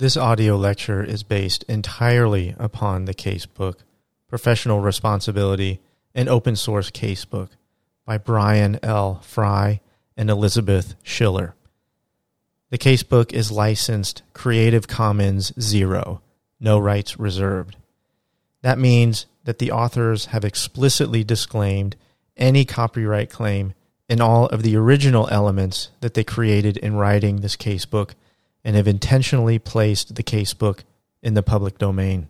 This audio lecture is based entirely upon the casebook, Professional Responsibility, an Open Source Casebook by Brian L. Frye and Elizabeth Schiller. The casebook is licensed Creative Commons Zero, no rights reserved. That means that the authors have explicitly disclaimed any copyright claim in all of the original elements that they created in writing this casebook and have intentionally placed the casebook in the public domain.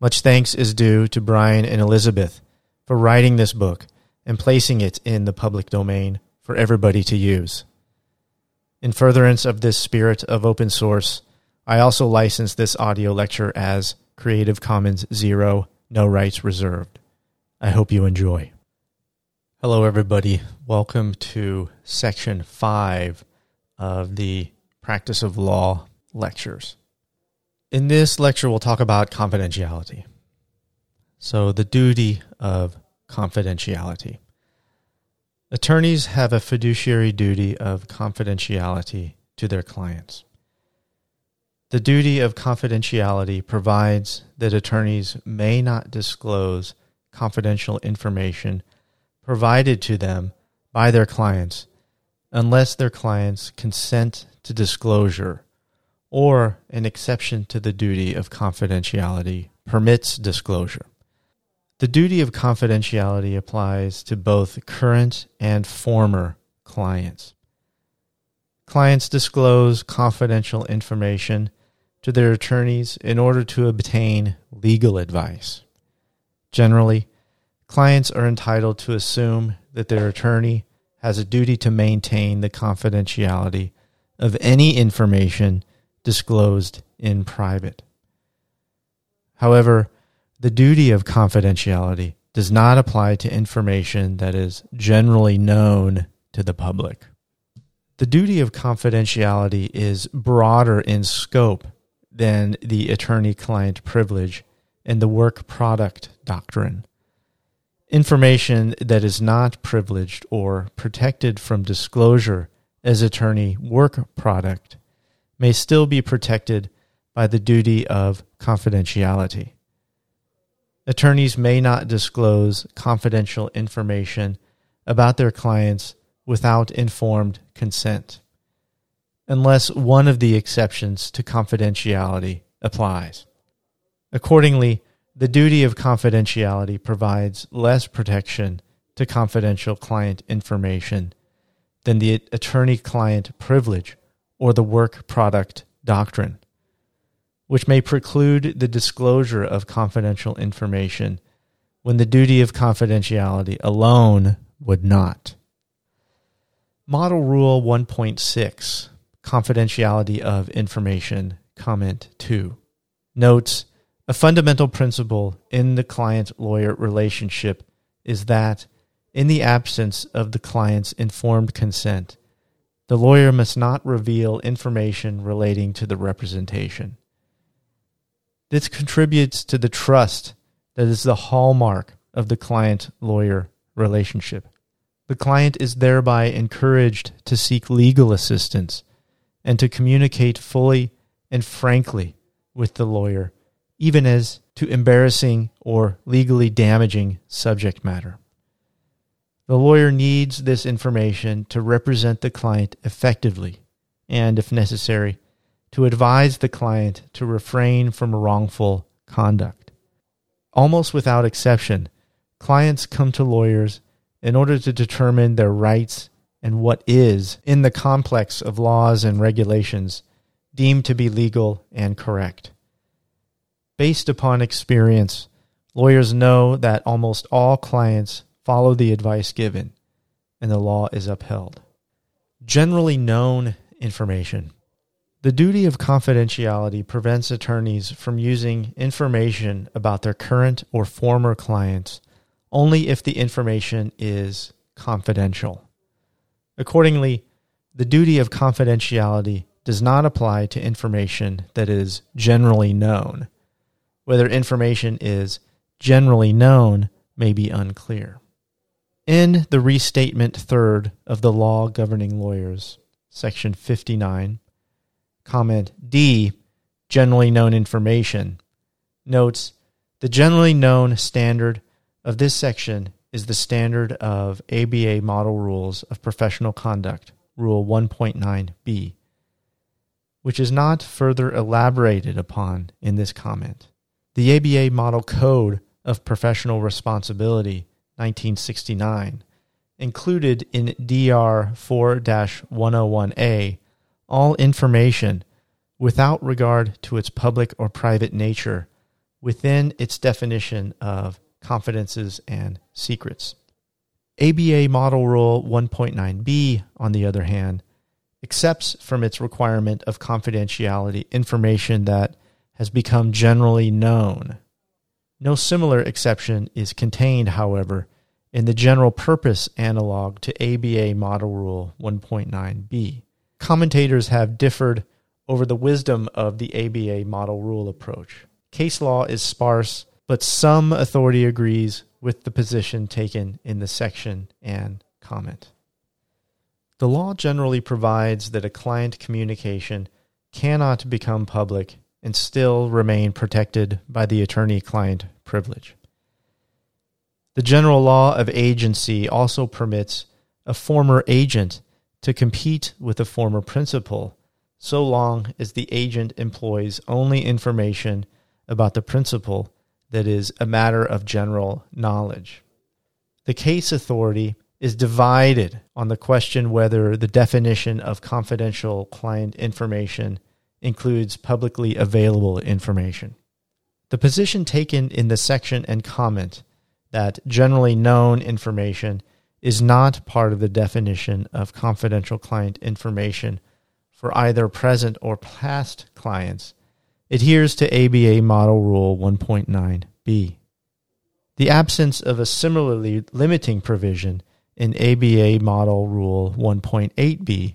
Much thanks is due to Brian and Elizabeth for writing this book and placing it in the public domain for everybody to use. In furtherance of this spirit of open source, I also license this audio lecture as Creative Commons Zero, no rights reserved. I hope you enjoy. Hello, everybody. Welcome to section five of the Practice of Law lectures. In this lecture, we'll talk about confidentiality. So, the duty of confidentiality. Attorneys have a fiduciary duty of confidentiality to their clients. The duty of confidentiality provides that attorneys may not disclose confidential information provided to them by their clients unless their clients consent to disclosure or an exception to the duty of confidentiality permits disclosure. The duty of confidentiality applies to both current and former clients. Clients disclose confidential information to their attorneys in order to obtain legal advice. Generally, clients are entitled to assume that their attorney has a duty to maintain the confidentiality of any information disclosed in private. However, the duty of confidentiality does not apply to information that is generally known to the public. The duty of confidentiality is broader in scope than the attorney client privilege and the work product doctrine. Information that is not privileged or protected from disclosure as attorney work product may still be protected by the duty of confidentiality. Attorneys may not disclose confidential information about their clients without informed consent, unless one of the exceptions to confidentiality applies. Accordingly, the duty of confidentiality provides less protection to confidential client information than the attorney client privilege or the work product doctrine, which may preclude the disclosure of confidential information when the duty of confidentiality alone would not. Model Rule 1.6 Confidentiality of Information, Comment 2 notes a fundamental principle in the client lawyer relationship is that, in the absence of the client's informed consent, the lawyer must not reveal information relating to the representation. This contributes to the trust that is the hallmark of the client lawyer relationship. The client is thereby encouraged to seek legal assistance and to communicate fully and frankly with the lawyer even as to embarrassing or legally damaging subject matter. The lawyer needs this information to represent the client effectively and, if necessary, to advise the client to refrain from wrongful conduct. Almost without exception, clients come to lawyers in order to determine their rights and what is, in the complex of laws and regulations, deemed to be legal and correct. Based upon experience, lawyers know that almost all clients follow the advice given and the law is upheld. Generally known information. The duty of confidentiality prevents attorneys from using information about their current or former clients only if the information is confidential. Accordingly, the duty of confidentiality does not apply to information that is generally known whether information is generally known may be unclear. In the restatement third of the law governing lawyers, section 59, comment D, generally known information, notes the generally known standard of this section is the standard of ABA Model Rules of Professional Conduct, Rule 1.9b, which is not further elaborated upon in this comment. The ABA Model Code of Professional Responsibility, 1969, included in DR 4 101A all information without regard to its public or private nature within its definition of confidences and secrets. ABA Model Rule 1.9b, on the other hand, accepts from its requirement of confidentiality information that has become generally known. No similar exception is contained, however, in the general purpose analog to ABA Model Rule 1.9b. Commentators have differed over the wisdom of the ABA Model Rule approach. Case law is sparse, but some authority agrees with the position taken in the section and comment. The law generally provides that a client communication cannot become public and still remain protected by the attorney client privilege. The general law of agency also permits a former agent to compete with a former principal so long as the agent employs only information about the principal that is a matter of general knowledge. The case authority is divided on the question whether the definition of confidential client information includes publicly available information. The position taken in the section and comment that generally known information is not part of the definition of confidential client information for either present or past clients adheres to ABA Model Rule 1.9b. The absence of a similarly limiting provision in ABA Model Rule 1.8b,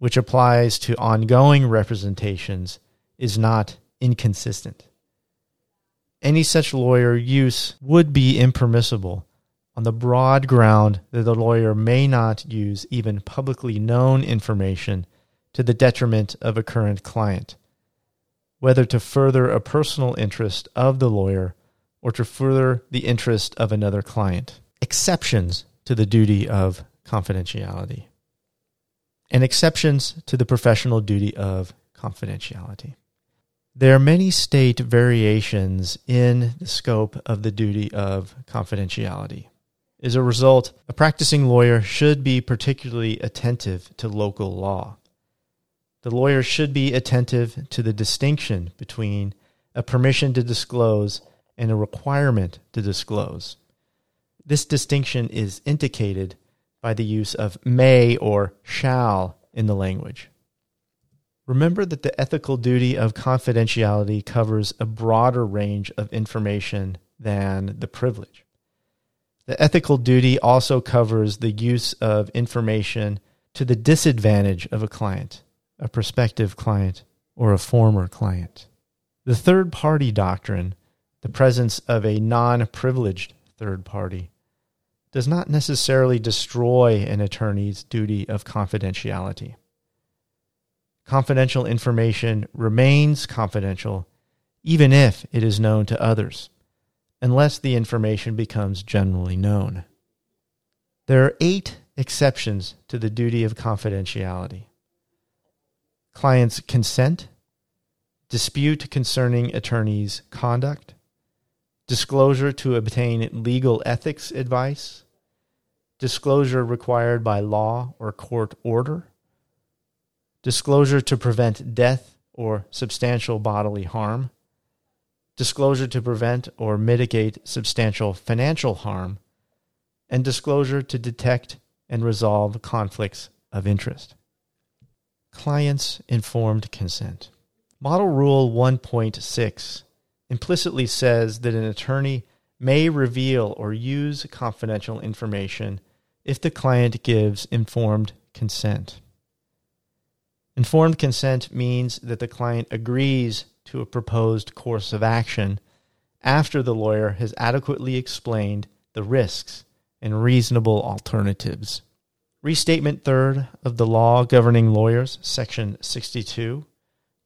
which applies to ongoing representations, is not inconsistent. Any such lawyer use would be impermissible on the broad ground that the lawyer may not use even publicly known information to the detriment of a current client, whether to further a personal interest of the lawyer or to further the interest of another client. Exceptions to the duty of confidentiality and exceptions to the professional duty of confidentiality. There are many state variations in the scope of the duty of confidentiality. As a result, a practicing lawyer should be particularly attentive to local law. The lawyer should be attentive to the distinction between a permission to disclose and a requirement to disclose. This distinction is indicated by the use of may or shall in the language. Remember that the ethical duty of confidentiality covers a broader range of information than the privilege. The ethical duty also covers the use of information to the disadvantage of a client, a prospective client, or a former client. The third party doctrine, the presence of a non privileged third party, does not necessarily destroy an attorney's duty of confidentiality confidential information remains confidential even if it is known to others, unless the information becomes generally known. There are eight exceptions to the duty of confidentiality client's consent, dispute concerning attorney's conduct, disclosure to obtain legal ethics advice, disclosure required by law or court order, disclosure to prevent death or substantial bodily harm, disclosure to prevent or mitigate substantial financial harm, and disclosure to detect and resolve conflicts of interest. Clients informed consent. Model Rule 1.6 implicitly says that an attorney may reveal or use confidential information if the client gives informed consent. Informed consent means that the client agrees to a proposed course of action after the lawyer has adequately explained the risks and reasonable alternatives. Restatement third of the law governing lawyers, section 62,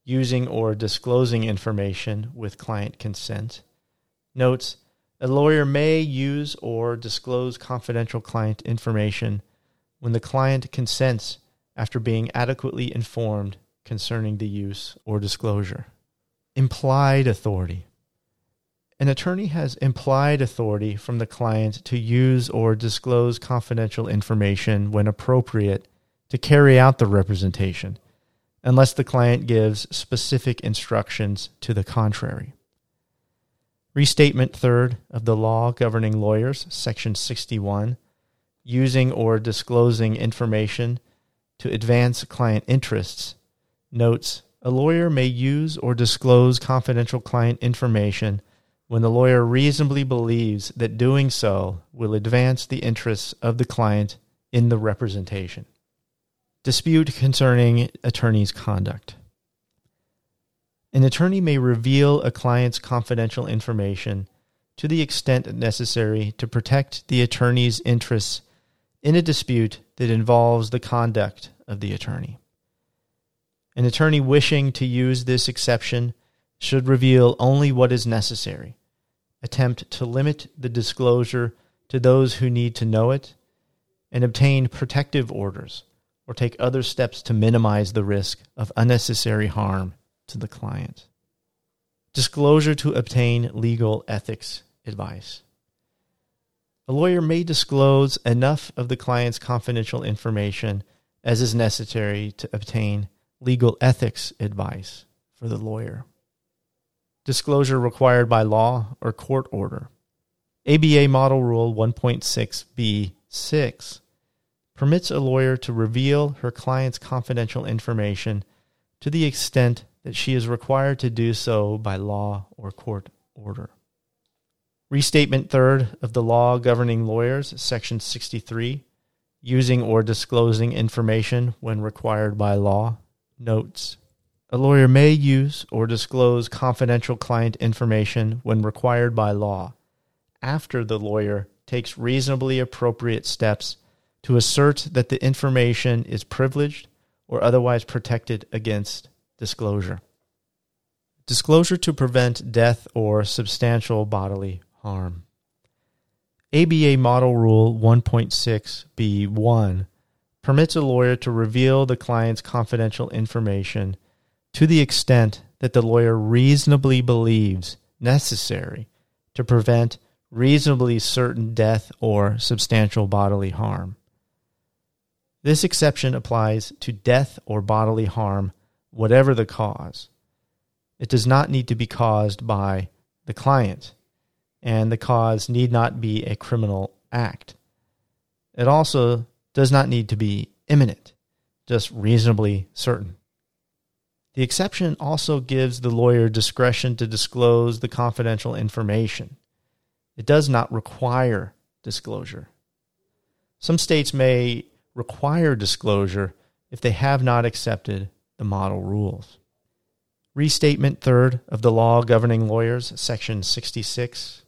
using or disclosing information with client consent. Notes a lawyer may use or disclose confidential client information when the client consents after being adequately informed concerning the use or disclosure. Implied authority. An attorney has implied authority from the client to use or disclose confidential information when appropriate to carry out the representation, unless the client gives specific instructions to the contrary. Restatement third of the law governing lawyers, section 61, using or disclosing information to advance client interests, notes a lawyer may use or disclose confidential client information when the lawyer reasonably believes that doing so will advance the interests of the client in the representation. Dispute concerning attorney's conduct. An attorney may reveal a client's confidential information to the extent necessary to protect the attorney's interests in a dispute that involves the conduct of the attorney. An attorney wishing to use this exception should reveal only what is necessary, attempt to limit the disclosure to those who need to know it, and obtain protective orders or take other steps to minimize the risk of unnecessary harm to the client. Disclosure to obtain legal ethics advice. A lawyer may disclose enough of the client's confidential information as is necessary to obtain legal ethics advice for the lawyer. Disclosure required by law or court order. ABA Model Rule 1.6b6 permits a lawyer to reveal her client's confidential information to the extent that she is required to do so by law or court order. Restatement third of the law governing lawyers, section 63, using or disclosing information when required by law, notes a lawyer may use or disclose confidential client information when required by law after the lawyer takes reasonably appropriate steps to assert that the information is privileged or otherwise protected against disclosure. Disclosure to prevent death or substantial bodily harm. ABA Model Rule 1.6b1 permits a lawyer to reveal the client's confidential information to the extent that the lawyer reasonably believes necessary to prevent reasonably certain death or substantial bodily harm. This exception applies to death or bodily harm, whatever the cause. It does not need to be caused by the client and the cause need not be a criminal act. It also does not need to be imminent, just reasonably certain. The exception also gives the lawyer discretion to disclose the confidential information. It does not require disclosure. Some states may require disclosure if they have not accepted the model rules. Restatement third of the law governing lawyers, section 66,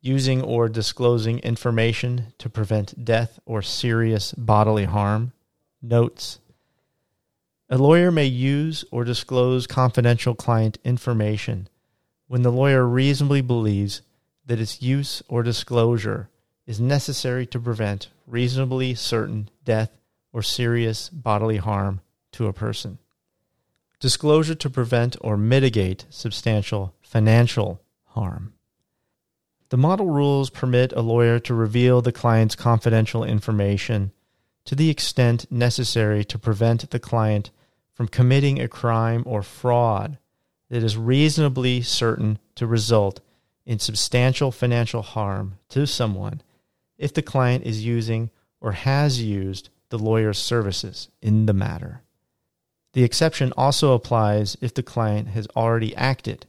using or disclosing information to prevent death or serious bodily harm, notes a lawyer may use or disclose confidential client information when the lawyer reasonably believes that its use or disclosure is necessary to prevent reasonably certain death or serious bodily harm to a person. Disclosure to prevent or mitigate substantial financial harm. The model rules permit a lawyer to reveal the client's confidential information to the extent necessary to prevent the client from committing a crime or fraud that is reasonably certain to result in substantial financial harm to someone if the client is using or has used the lawyer's services in the matter. The exception also applies if the client has already acted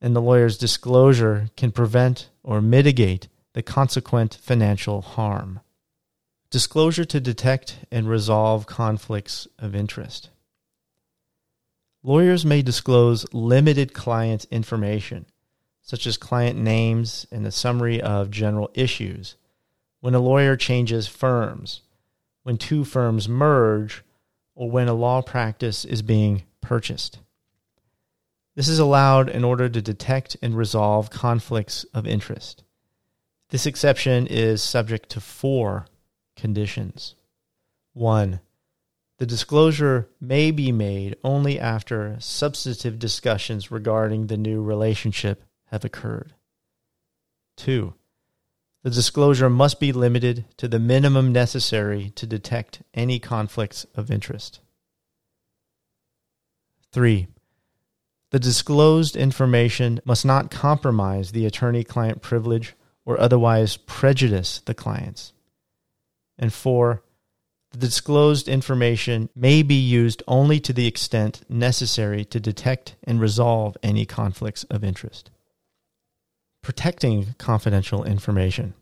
and the lawyer's disclosure can prevent or mitigate the consequent financial harm. Disclosure to detect and resolve conflicts of interest. Lawyers may disclose limited client information, such as client names and a summary of general issues, when a lawyer changes firms, when two firms merge, or when a law practice is being purchased. This is allowed in order to detect and resolve conflicts of interest. This exception is subject to four conditions. One, the disclosure may be made only after substantive discussions regarding the new relationship have occurred. Two, the disclosure must be limited to the minimum necessary to detect any conflicts of interest. 3. The disclosed information must not compromise the attorney client privilege or otherwise prejudice the clients. And 4. The disclosed information may be used only to the extent necessary to detect and resolve any conflicts of interest. Protecting confidential information.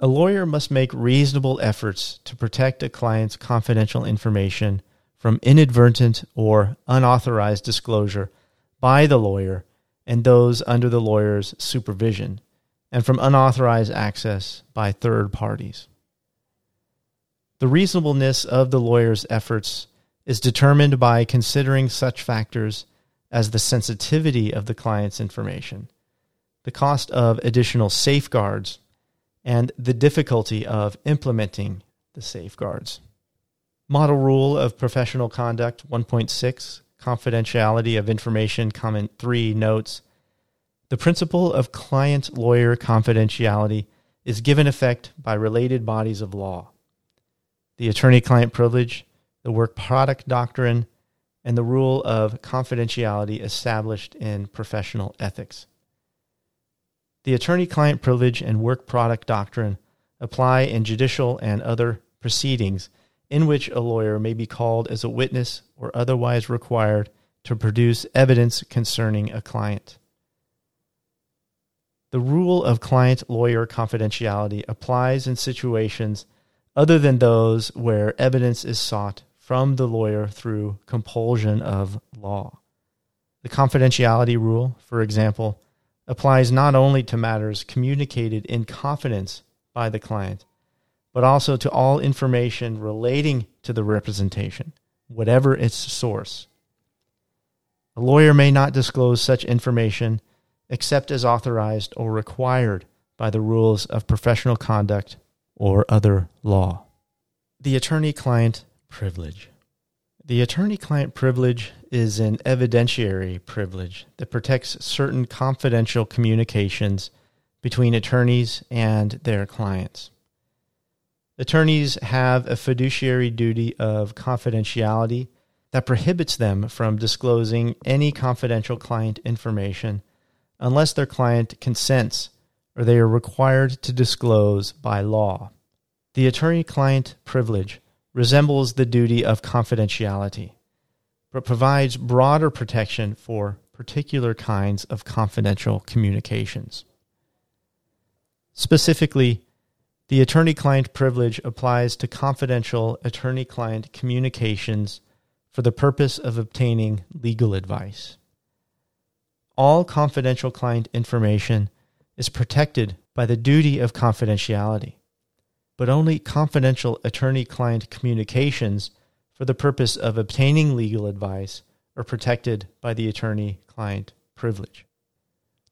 A lawyer must make reasonable efforts to protect a client's confidential information from inadvertent or unauthorized disclosure by the lawyer and those under the lawyer's supervision, and from unauthorized access by third parties. The reasonableness of the lawyer's efforts is determined by considering such factors as the sensitivity of the client's information, the cost of additional safeguards, and the difficulty of implementing the safeguards. Model Rule of Professional Conduct 1.6 Confidentiality of Information Comment 3 notes The principle of client lawyer confidentiality is given effect by related bodies of law the attorney client privilege, the work product doctrine, and the rule of confidentiality established in professional ethics. The attorney client privilege and work product doctrine apply in judicial and other proceedings in which a lawyer may be called as a witness or otherwise required to produce evidence concerning a client. The rule of client lawyer confidentiality applies in situations other than those where evidence is sought from the lawyer through compulsion of law. The confidentiality rule, for example, applies not only to matters communicated in confidence by the client, but also to all information relating to the representation, whatever its source. A lawyer may not disclose such information except as authorized or required by the rules of professional conduct or other law. The attorney client privilege. The attorney client privilege is an evidentiary privilege that protects certain confidential communications between attorneys and their clients. Attorneys have a fiduciary duty of confidentiality that prohibits them from disclosing any confidential client information unless their client consents or they are required to disclose by law. The attorney client privilege resembles the duty of confidentiality, but provides broader protection for particular kinds of confidential communications. Specifically, the attorney client privilege applies to confidential attorney client communications for the purpose of obtaining legal advice. All confidential client information is protected by the duty of confidentiality, but only confidential attorney client communications for the purpose of obtaining legal advice are protected by the attorney client privilege.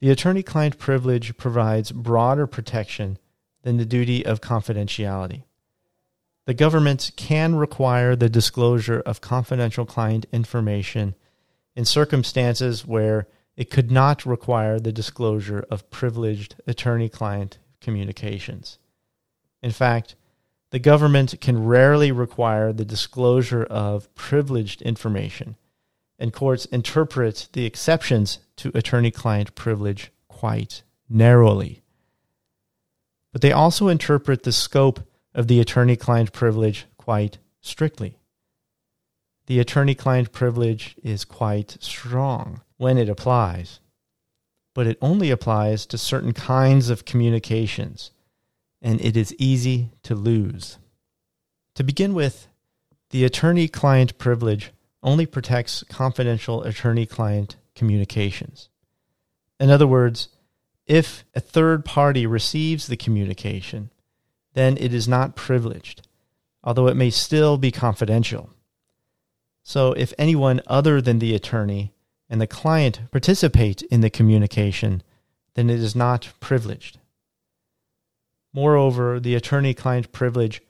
The attorney client privilege provides broader protection than the duty of confidentiality. The government can require the disclosure of confidential client information in circumstances where it could not require the disclosure of privileged attorney client communications. In fact, the government can rarely require the disclosure of privileged information, and courts interpret the exceptions to attorney client privilege quite narrowly. But they also interpret the scope of the attorney client privilege quite strictly. The attorney client privilege is quite strong when it applies, but it only applies to certain kinds of communications, and it is easy to lose. To begin with, the attorney client privilege only protects confidential attorney client communications. In other words, if a third party receives the communication, then it is not privileged, although it may still be confidential. So if anyone other than the attorney and the client participate in the communication, then it is not privileged. Moreover, the attorney client privilege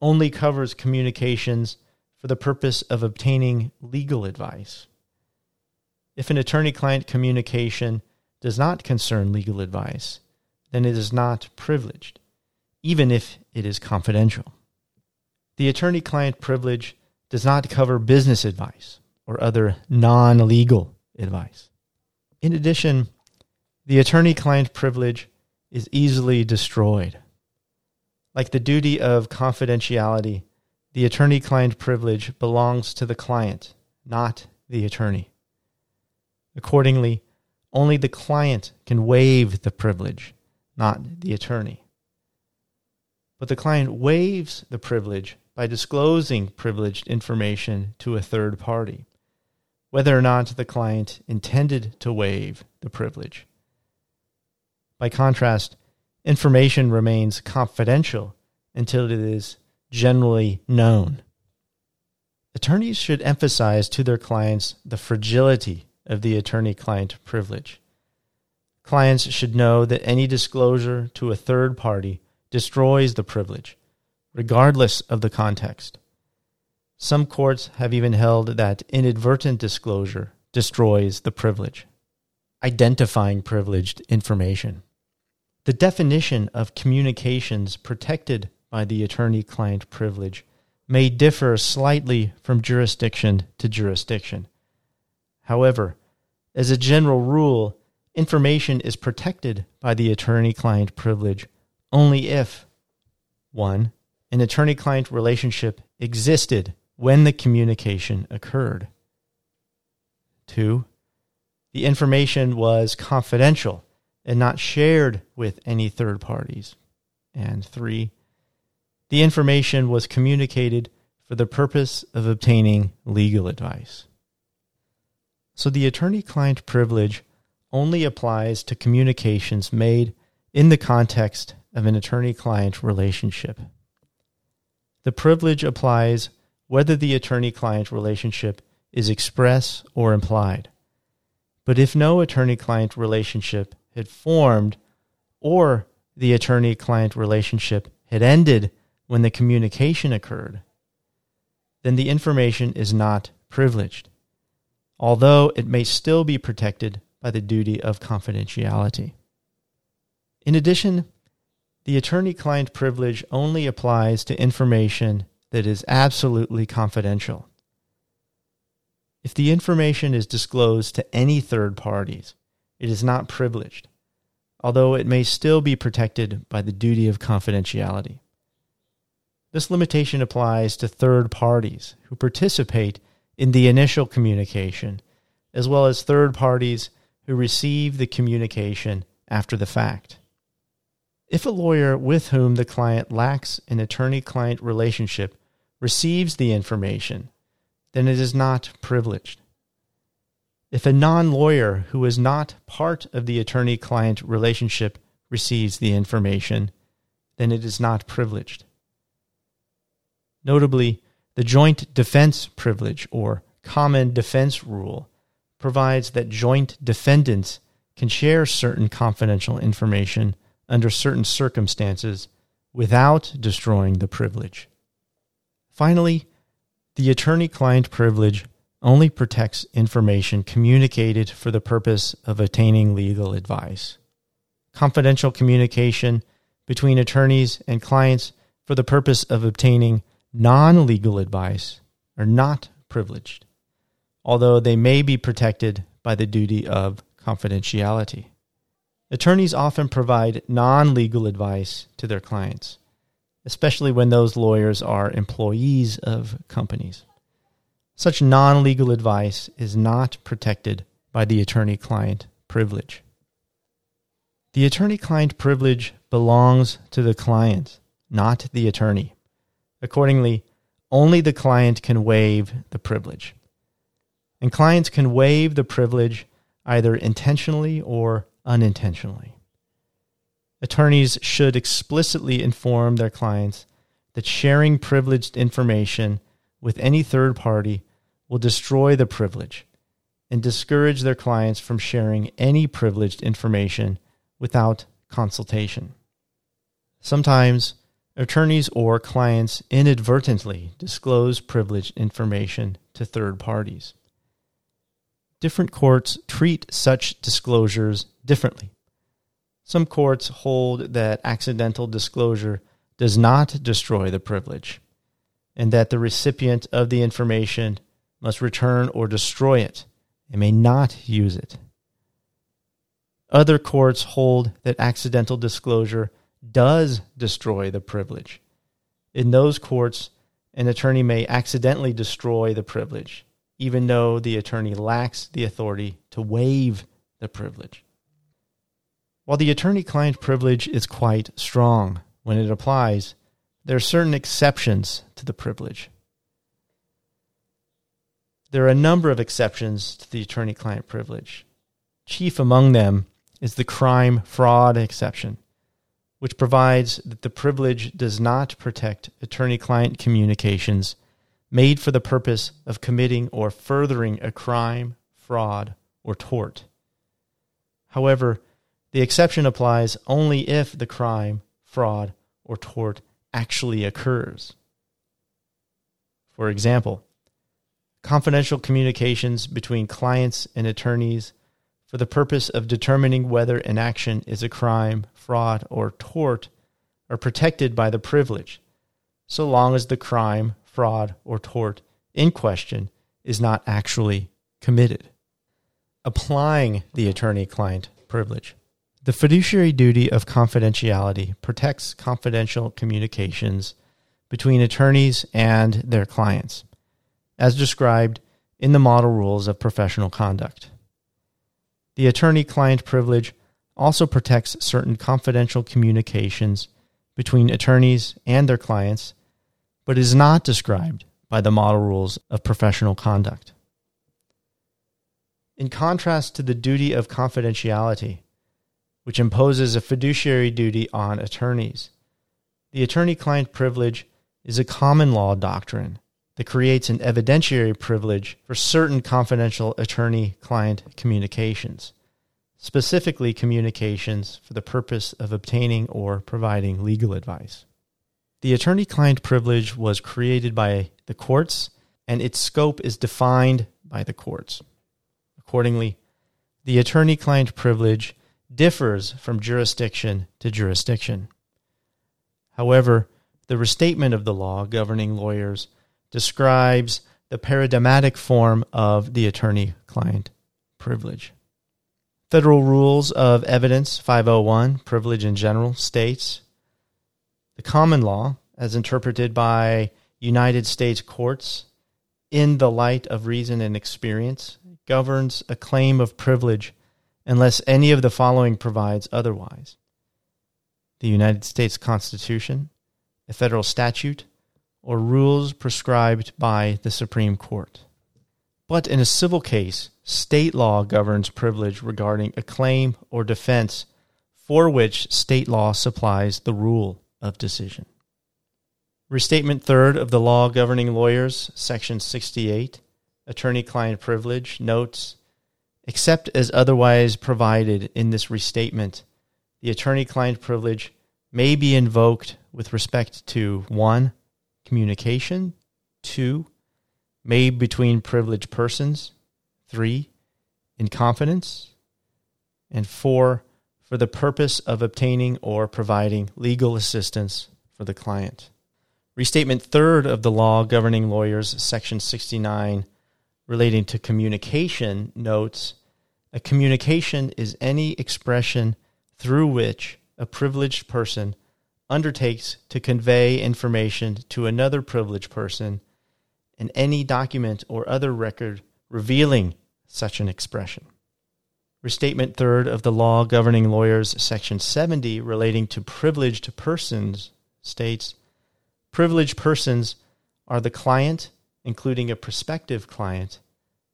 only covers communications for the purpose of obtaining legal advice. If an attorney client communication does not concern legal advice, then it is not privileged, even if it is confidential. The attorney client privilege does not cover business advice or other non legal advice. In addition, the attorney client privilege is easily destroyed. Like the duty of confidentiality, the attorney client privilege belongs to the client, not the attorney. Accordingly, only the client can waive the privilege, not the attorney. But the client waives the privilege by disclosing privileged information to a third party, whether or not the client intended to waive the privilege. By contrast, information remains confidential until it is generally known. Attorneys should emphasize to their clients the fragility of the attorney client privilege. Clients should know that any disclosure to a third party destroys the privilege, regardless of the context. Some courts have even held that inadvertent disclosure destroys the privilege. Identifying privileged information. The definition of communications protected by the attorney client privilege may differ slightly from jurisdiction to jurisdiction. However, as a general rule, information is protected by the attorney client privilege only if 1. An attorney client relationship existed when the communication occurred. 2. The information was confidential and not shared with any third parties. And 3. The information was communicated for the purpose of obtaining legal advice. So the attorney client privilege only applies to communications made in the context of an attorney client relationship. The privilege applies whether the attorney client relationship is express or implied. But if no attorney client relationship had formed or the attorney client relationship had ended when the communication occurred, then the information is not privileged, although it may still be protected by the duty of confidentiality. In addition, the attorney client privilege only applies to information that is absolutely confidential. If the information is disclosed to any third parties, it is not privileged, although it may still be protected by the duty of confidentiality. This limitation applies to third parties who participate in the initial communication, as well as third parties who receive the communication after the fact. If a lawyer with whom the client lacks an attorney client relationship receives the information, then it is not privileged. If a non lawyer who is not part of the attorney client relationship receives the information, then it is not privileged. Notably, the joint defense privilege or common defense rule provides that joint defendants can share certain confidential information under certain circumstances without destroying the privilege. Finally, the attorney client privilege only protects information communicated for the purpose of attaining legal advice. Confidential communication between attorneys and clients for the purpose of obtaining non legal advice are not privileged, although they may be protected by the duty of confidentiality. Attorneys often provide non legal advice to their clients, especially when those lawyers are employees of companies. Such non legal advice is not protected by the attorney client privilege. The attorney client privilege belongs to the client, not the attorney. Accordingly, only the client can waive the privilege. And clients can waive the privilege either intentionally or unintentionally. Attorneys should explicitly inform their clients that sharing privileged information with any third party will destroy the privilege and discourage their clients from sharing any privileged information without consultation. Sometimes attorneys or clients inadvertently disclose privileged information to third parties. Different courts treat such disclosures differently. Some courts hold that accidental disclosure does not destroy the privilege, and that the recipient of the information must return or destroy it and may not use it. Other courts hold that accidental disclosure does destroy the privilege. In those courts, an attorney may accidentally destroy the privilege, even though the attorney lacks the authority to waive the privilege. While the attorney client privilege is quite strong when it applies, there are certain exceptions to the privilege. There are a number of exceptions to the attorney client privilege. Chief among them is the crime fraud exception, which provides that the privilege does not protect attorney client communications made for the purpose of committing or furthering a crime, fraud, or tort. However, the exception applies only if the crime, fraud, or tort actually occurs. For example, confidential communications between clients and attorneys for the purpose of determining whether an action is a crime, fraud, or tort are protected by the privilege, so long as the crime, fraud, or tort in question is not actually committed. Applying the attorney client privilege. The fiduciary duty of confidentiality protects confidential communications between attorneys and their clients, as described in the Model Rules of Professional Conduct. The attorney client privilege also protects certain confidential communications between attorneys and their clients, but is not described by the Model Rules of Professional Conduct. In contrast to the duty of confidentiality, which imposes a fiduciary duty on attorneys. The attorney client privilege is a common law doctrine that creates an evidentiary privilege for certain confidential attorney client communications, specifically communications for the purpose of obtaining or providing legal advice. The attorney client privilege was created by the courts and its scope is defined by the courts. Accordingly, the attorney client privilege differs from jurisdiction to jurisdiction. However, the restatement of the law governing lawyers describes the paradigmatic form of the attorney client privilege. Federal Rules of Evidence 501, Privilege in General, states the common law, as interpreted by United States courts in the light of reason and experience, governs a claim of privilege unless any of the following provides otherwise the United States Constitution, a federal statute, or rules prescribed by the Supreme Court. But in a civil case, state law governs privilege regarding a claim or defense for which state law supplies the rule of decision. Restatement third of the law governing lawyers, section 68, attorney client privilege, notes Except as otherwise provided in this restatement, the attorney client privilege may be invoked with respect to 1. Communication, 2. Made between privileged persons, 3. In confidence, and 4. For the purpose of obtaining or providing legal assistance for the client. Restatement third of the law governing lawyers, section 69 relating to communication notes a communication is any expression through which a privileged person undertakes to convey information to another privileged person and any document or other record revealing such an expression. Restatement third of the law governing lawyers, section 70, relating to privileged persons, states privileged persons are the client, including a prospective client,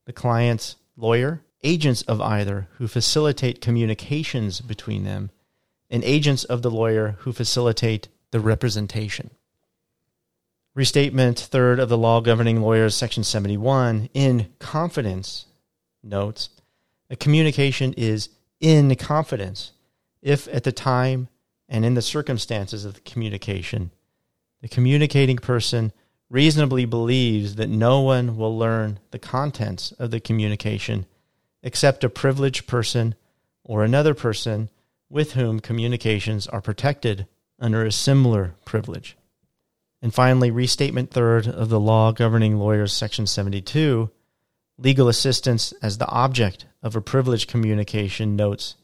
the client's lawyer, agents of either who facilitate communications between them, and agents of the lawyer who facilitate the representation. Restatement third of the law governing lawyers, section 71, in confidence notes a communication is in confidence if at the time and in the circumstances of the communication, the communicating person reasonably believes that no one will learn the contents of the communication except a privileged person or another person with whom communications are protected under a similar privilege. And finally, restatement third of the law governing lawyers, section 72, legal assistance as the object of a privileged communication notes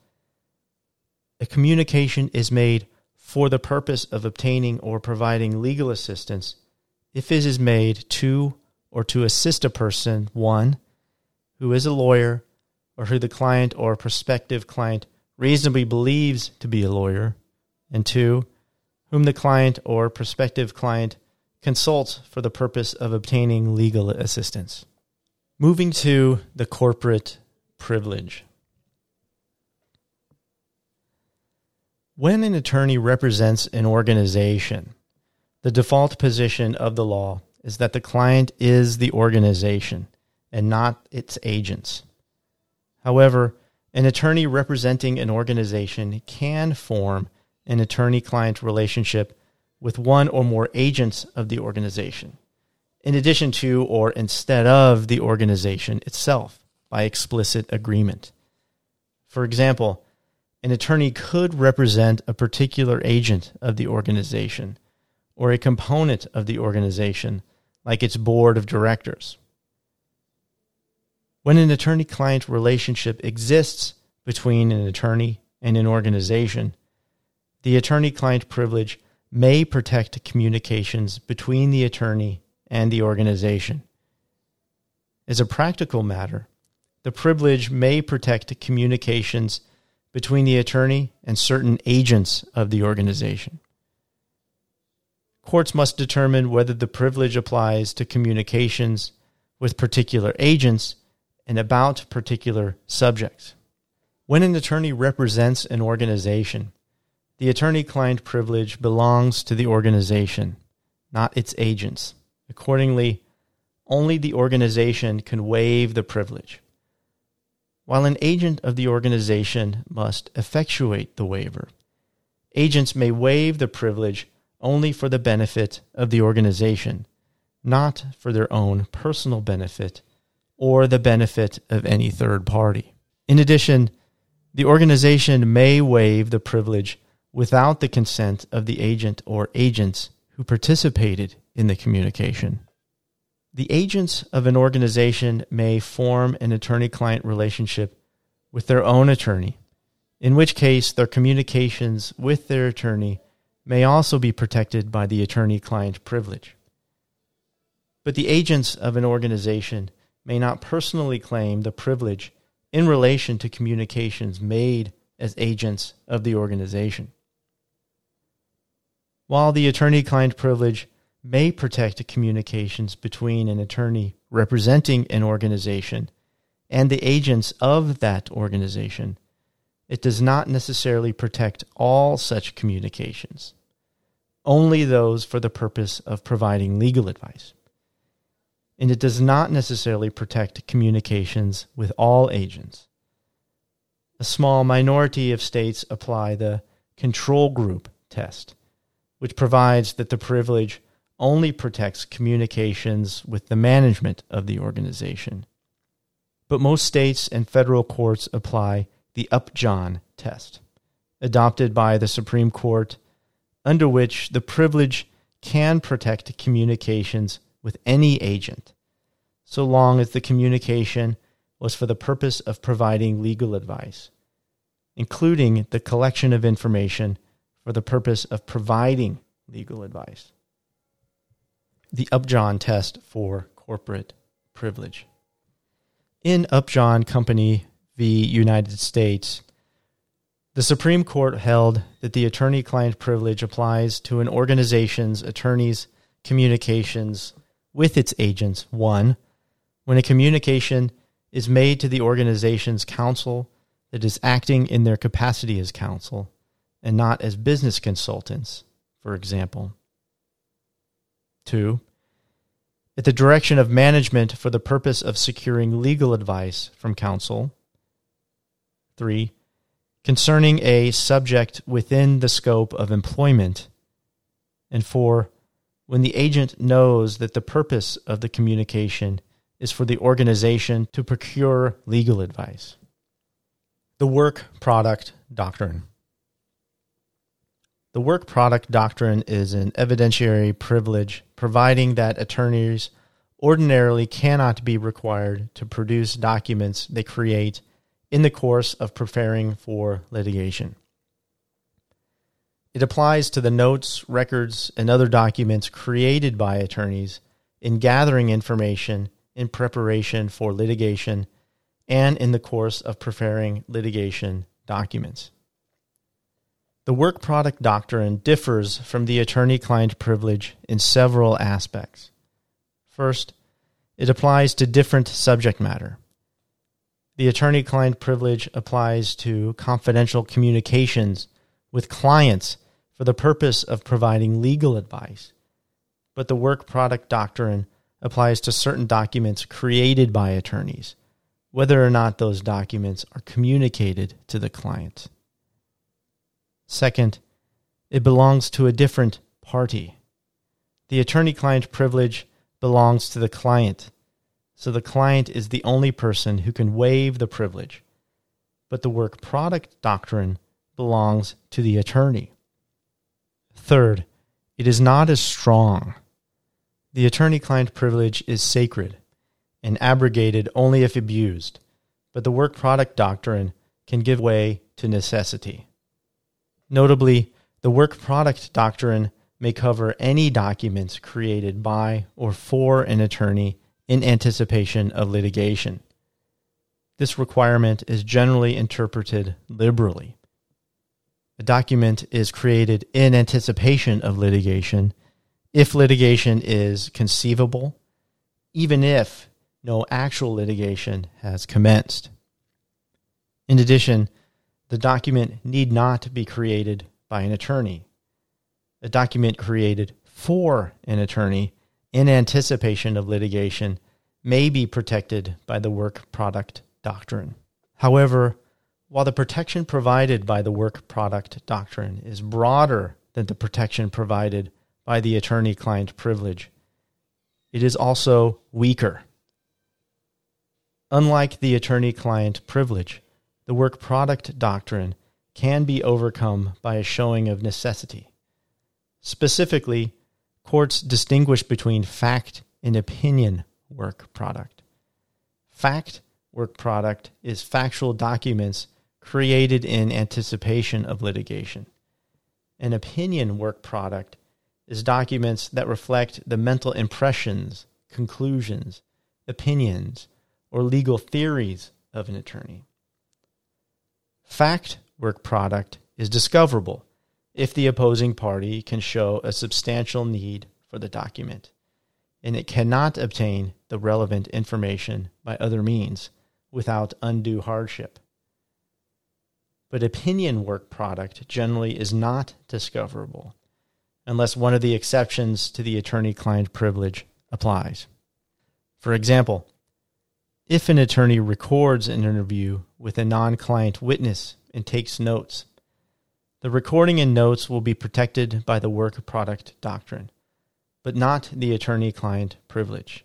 a communication is made for the purpose of obtaining or providing legal assistance if it is made to or to assist a person, one, who is a lawyer or who the client or prospective client reasonably believes to be a lawyer, and two, whom the client or prospective client consults for the purpose of obtaining legal assistance. Moving to the corporate privilege. When an attorney represents an organization, the default position of the law is that the client is the organization and not its agents. However, an attorney representing an organization can form an attorney client relationship with one or more agents of the organization, in addition to or instead of the organization itself by explicit agreement. For example, an attorney could represent a particular agent of the organization or a component of the organization, like its board of directors. When an attorney client relationship exists between an attorney and an organization, the attorney client privilege may protect communications between the attorney and the organization. As a practical matter, the privilege may protect communications between the attorney and certain agents of the organization. Courts must determine whether the privilege applies to communications with particular agents and about particular subjects. When an attorney represents an organization, the attorney client privilege belongs to the organization, not its agents. Accordingly, only the organization can waive the privilege while an agent of the organization must effectuate the waiver. Agents may waive the privilege only for the benefit of the organization, not for their own personal benefit or the benefit of any third party. In addition, the organization may waive the privilege without the consent of the agent or agents who participated in the communication. The agents of an organization may form an attorney client relationship with their own attorney, in which case their communications with their attorney may also be protected by the attorney client privilege. But the agents of an organization may not personally claim the privilege in relation to communications made as agents of the organization. While the attorney client privilege may protect communications between an attorney representing an organization and the agents of that organization. It does not necessarily protect all such communications, only those for the purpose of providing legal advice. And it does not necessarily protect communications with all agents. A small minority of states apply the control group test, which provides that the privilege only protects communications with the management of the organization. But most states and federal courts apply the Upjohn test, adopted by the Supreme Court, under which the privilege can protect communications with any agent, so long as the communication was for the purpose of providing legal advice, including the collection of information for the purpose of providing legal advice the Upjohn test for corporate privilege. In Upjohn Company v. United States, the Supreme Court held that the attorney client privilege applies to an organization's attorney's communications with its agents. One, when a communication is made to the organization's counsel that is acting in their capacity as counsel and not as business consultants, for example. Two, at the direction of management for the purpose of securing legal advice from counsel. 3. Concerning a subject within the scope of employment. And 4. When the agent knows that the purpose of the communication is for the organization to procure legal advice. The work product doctrine. The work product doctrine is an evidentiary privilege providing that attorneys ordinarily cannot be required to produce documents they create in the course of preparing for litigation. It applies to the notes, records, and other documents created by attorneys in gathering information in preparation for litigation and in the course of preparing litigation documents. The work product doctrine differs from the attorney client privilege in several aspects. First, it applies to different subject matter. The attorney client privilege applies to confidential communications with clients for the purpose of providing legal advice, but the work product doctrine applies to certain documents created by attorneys, whether or not those documents are communicated to the client. Second, it belongs to a different party. The attorney client privilege belongs to the client, so the client is the only person who can waive the privilege. But the work product doctrine belongs to the attorney. Third, it is not as strong. The attorney client privilege is sacred and abrogated only if abused, but the work product doctrine can give way to necessity. Notably, the work product doctrine may cover any documents created by or for an attorney in anticipation of litigation. This requirement is generally interpreted liberally. A document is created in anticipation of litigation if litigation is conceivable, even if no actual litigation has commenced. In addition, the document need not be created by an attorney. A document created for an attorney in anticipation of litigation may be protected by the work product doctrine. However, while the protection provided by the work product doctrine is broader than the protection provided by the attorney client privilege, it is also weaker. Unlike the attorney client privilege, the work product doctrine can be overcome by a showing of necessity. Specifically, courts distinguish between fact and opinion work product. Fact work product is factual documents created in anticipation of litigation. An opinion work product is documents that reflect the mental impressions, conclusions, opinions, or legal theories of an attorney. Fact work product is discoverable if the opposing party can show a substantial need for the document, and it cannot obtain the relevant information by other means without undue hardship. But opinion work product generally is not discoverable unless one of the exceptions to the attorney client privilege applies. For example, if an attorney records an interview with a non client witness and takes notes, the recording and notes will be protected by the work product doctrine, but not the attorney client privilege.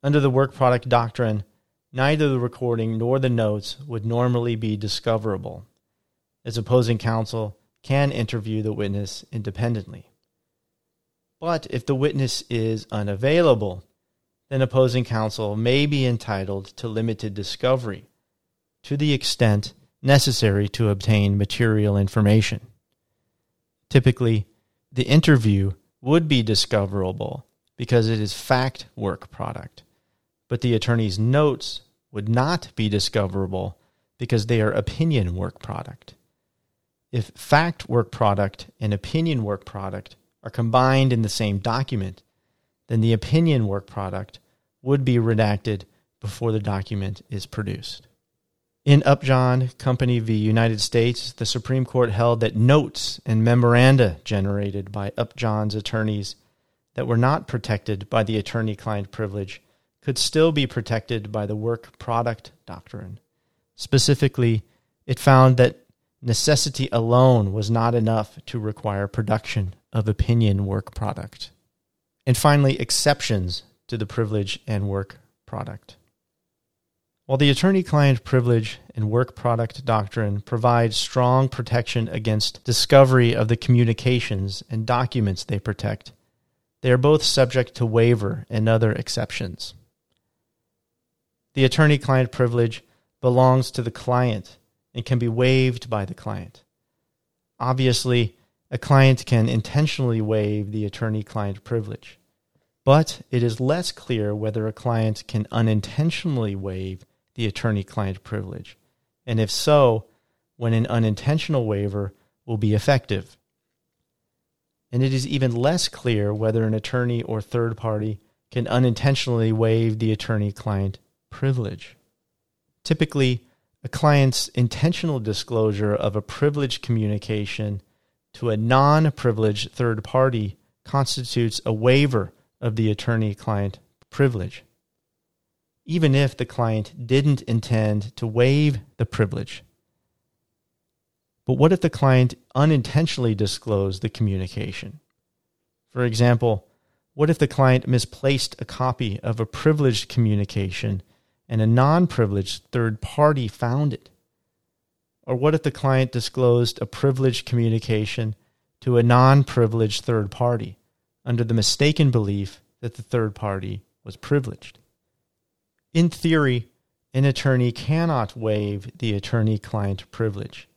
Under the work product doctrine, neither the recording nor the notes would normally be discoverable, as opposing counsel can interview the witness independently. But if the witness is unavailable, then opposing counsel may be entitled to limited discovery to the extent necessary to obtain material information. Typically, the interview would be discoverable because it is fact work product, but the attorney's notes would not be discoverable because they are opinion work product. If fact work product and opinion work product are combined in the same document, then the opinion work product would be redacted before the document is produced. In Upjohn Company v. United States, the Supreme Court held that notes and memoranda generated by Upjohn's attorneys that were not protected by the attorney client privilege could still be protected by the work product doctrine. Specifically, it found that necessity alone was not enough to require production of opinion work product. And finally, exceptions to the privilege and work product. While the attorney client privilege and work product doctrine provide strong protection against discovery of the communications and documents they protect, they are both subject to waiver and other exceptions. The attorney client privilege belongs to the client and can be waived by the client. Obviously, a client can intentionally waive the attorney client privilege, but it is less clear whether a client can unintentionally waive the attorney client privilege, and if so, when an unintentional waiver will be effective. And it is even less clear whether an attorney or third party can unintentionally waive the attorney client privilege. Typically, a client's intentional disclosure of a privileged communication to a non privileged third party constitutes a waiver of the attorney client privilege even if the client didn't intend to waive the privilege. But what if the client unintentionally disclosed the communication? For example, what if the client misplaced a copy of a privileged communication and a non privileged third party found it? Or what if the client disclosed a privileged communication to a non privileged third party under the mistaken belief that the third party was privileged? In theory, an attorney cannot waive the attorney client privilege,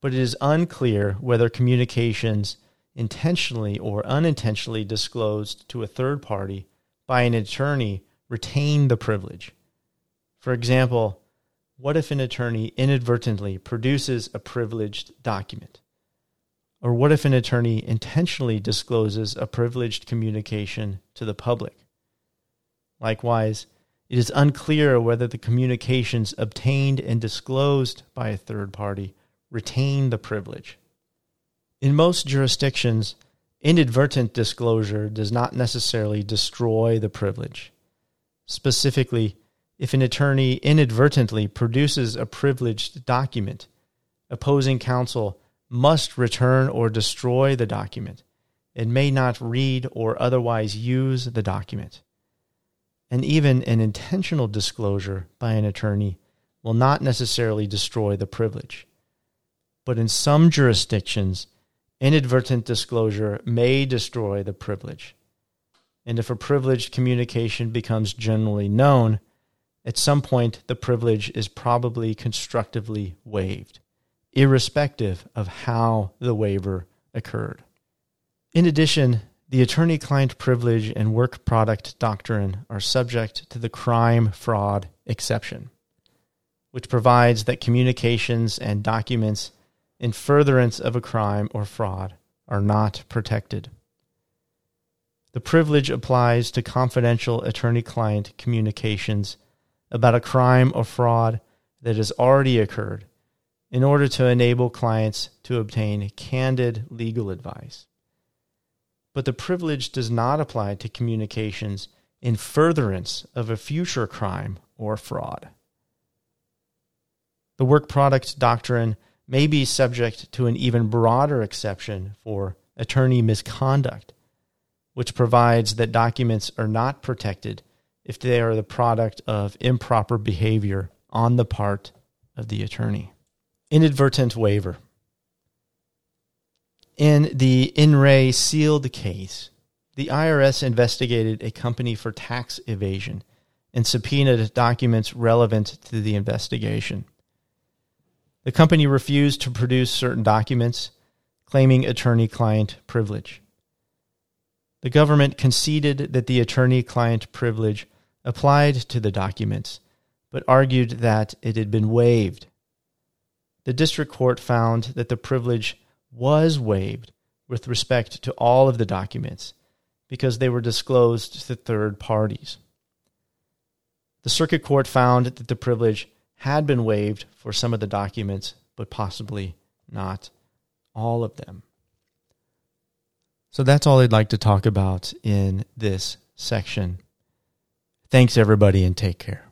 but it is unclear whether communications intentionally or unintentionally disclosed to a third party by an attorney retain the privilege. For example, what if an attorney inadvertently produces a privileged document? Or what if an attorney intentionally discloses a privileged communication to the public? Likewise, it is unclear whether the communications obtained and disclosed by a third party retain the privilege. In most jurisdictions, inadvertent disclosure does not necessarily destroy the privilege. Specifically, if an attorney inadvertently produces a privileged document, opposing counsel must return or destroy the document and may not read or otherwise use the document and even an intentional disclosure by an attorney will not necessarily destroy the privilege. But in some jurisdictions, inadvertent disclosure may destroy the privilege. And if a privileged communication becomes generally known, at some point the privilege is probably constructively waived, irrespective of how the waiver occurred. In addition, the attorney client privilege and work product doctrine are subject to the crime fraud exception, which provides that communications and documents in furtherance of a crime or fraud are not protected. The privilege applies to confidential attorney client communications about a crime or fraud that has already occurred in order to enable clients to obtain candid legal advice but the privilege does not apply to communications in furtherance of a future crime or fraud. The work product doctrine may be subject to an even broader exception for attorney misconduct, which provides that documents are not protected if they are the product of improper behavior on the part of the attorney. Inadvertent waiver. In the In re sealed case, the IRS investigated a company for tax evasion and subpoenaed documents relevant to the investigation. The company refused to produce certain documents, claiming attorney client privilege. The government conceded that the attorney client privilege applied to the documents, but argued that it had been waived. The district court found that the privilege was waived with respect to all of the documents because they were disclosed to third parties. The circuit court found that the privilege had been waived for some of the documents, but possibly not all of them. So that's all I'd like to talk about in this section. Thanks, everybody, and take care.